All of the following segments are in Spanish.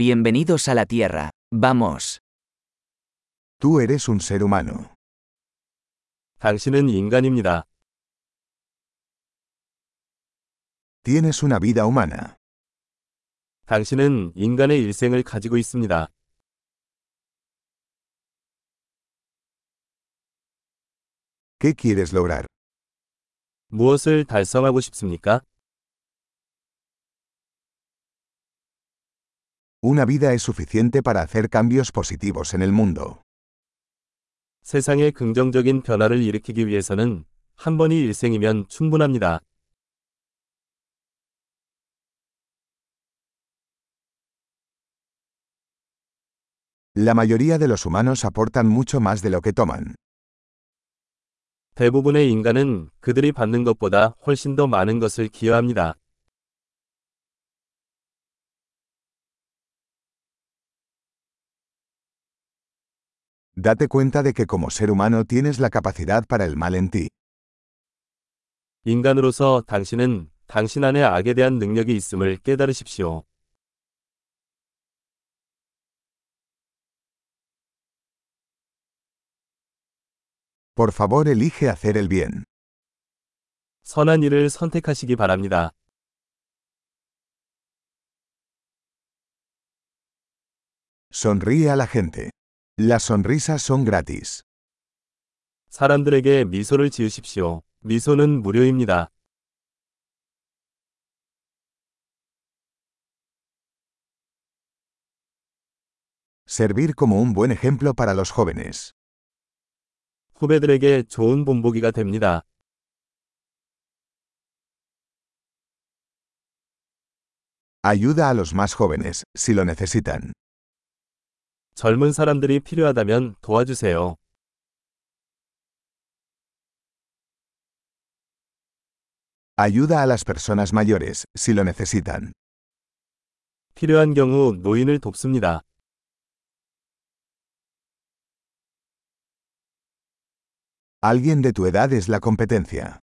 Bienvenidos a la Tierra. Vamos. Tú eres un ser humano. 당신은 인간입니다. Tienes una vida humana. 당신은 인간의 일생을 가지고 있습니다. ¿Qué quieres lograr? 무엇을 달성하고 싶습니까? Una vida es suficiente para hacer cambios positivos en el mundo. 세상에 긍정적인 변화를 일으키기 위해서는 한 번이 일생이면 충분합니다. La mayoría de los humanos aportan mucho más de lo que toman. 대부분의 인간은 그들이 받는 것보다 훨씬 더 많은 것을 기여합니다. Date cuenta de que como ser humano tienes la capacidad para el mal en ti. 인간으로서 당신은 당신 안에 악에 대한 능력이 있음을 깨달으십시오. Por favor, elige hacer el bien. 선한 일을 선택하시기 바랍니다. Sonríe a la gente. Las sonrisas son gratis. 사람들에게 미소를 지으십시오. 미소는 무료입니다. Servir como un buen ejemplo para los jóvenes. 후배들에게 좋은 본보기가 됩니다. Ayuda a los más jóvenes, si lo necesitan. 젊은 사람들이 필요하다면 도와주세요. Ayuda a las personas mayores, si lo necesitan. 필요한 경우 노인을 돕습니다. Alguien de tu edad es la competencia.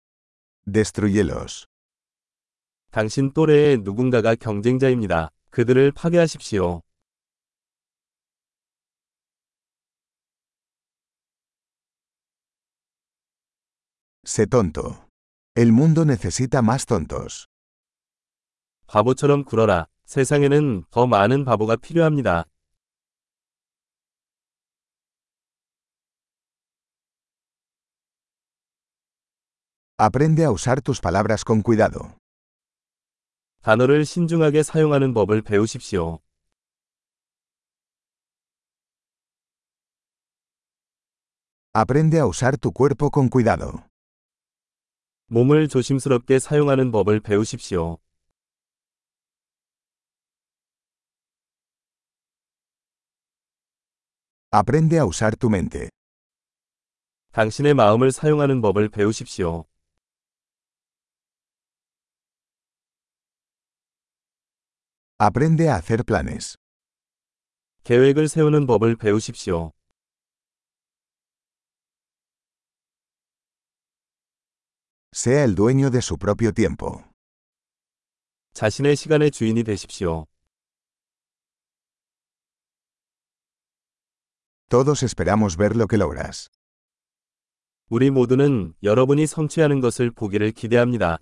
Destruyelos. 당신 또래의 누군가가 경쟁자입니다. 그들을 파괴하십시오. Sé tonto. El mundo necesita más tontos. 바보처럼 굴어라. 세상에는 더 많은 바보가 필요합니다. Aprende a usar tus palabras con cuidado. 단어를 신중하게 사용하는 법을 배우십시오. Aprende a usar tu cuerpo con cuidado. 몸을 조심스럽게 사용하는 법을 배우십시오. Aprende a usar tu mente. 당신의 마음을 사용하는 법을 배우십시오. Aprende a hacer planes. 계획을 세우는 법을 배우십시오. Sea el dueño de su propio tiempo. 자신의 시간의 주인이 되십시오. Todos esperamos ver lo que logras. 우리 모두는 여러분이 성취하는 것을 보기를 기대합니다.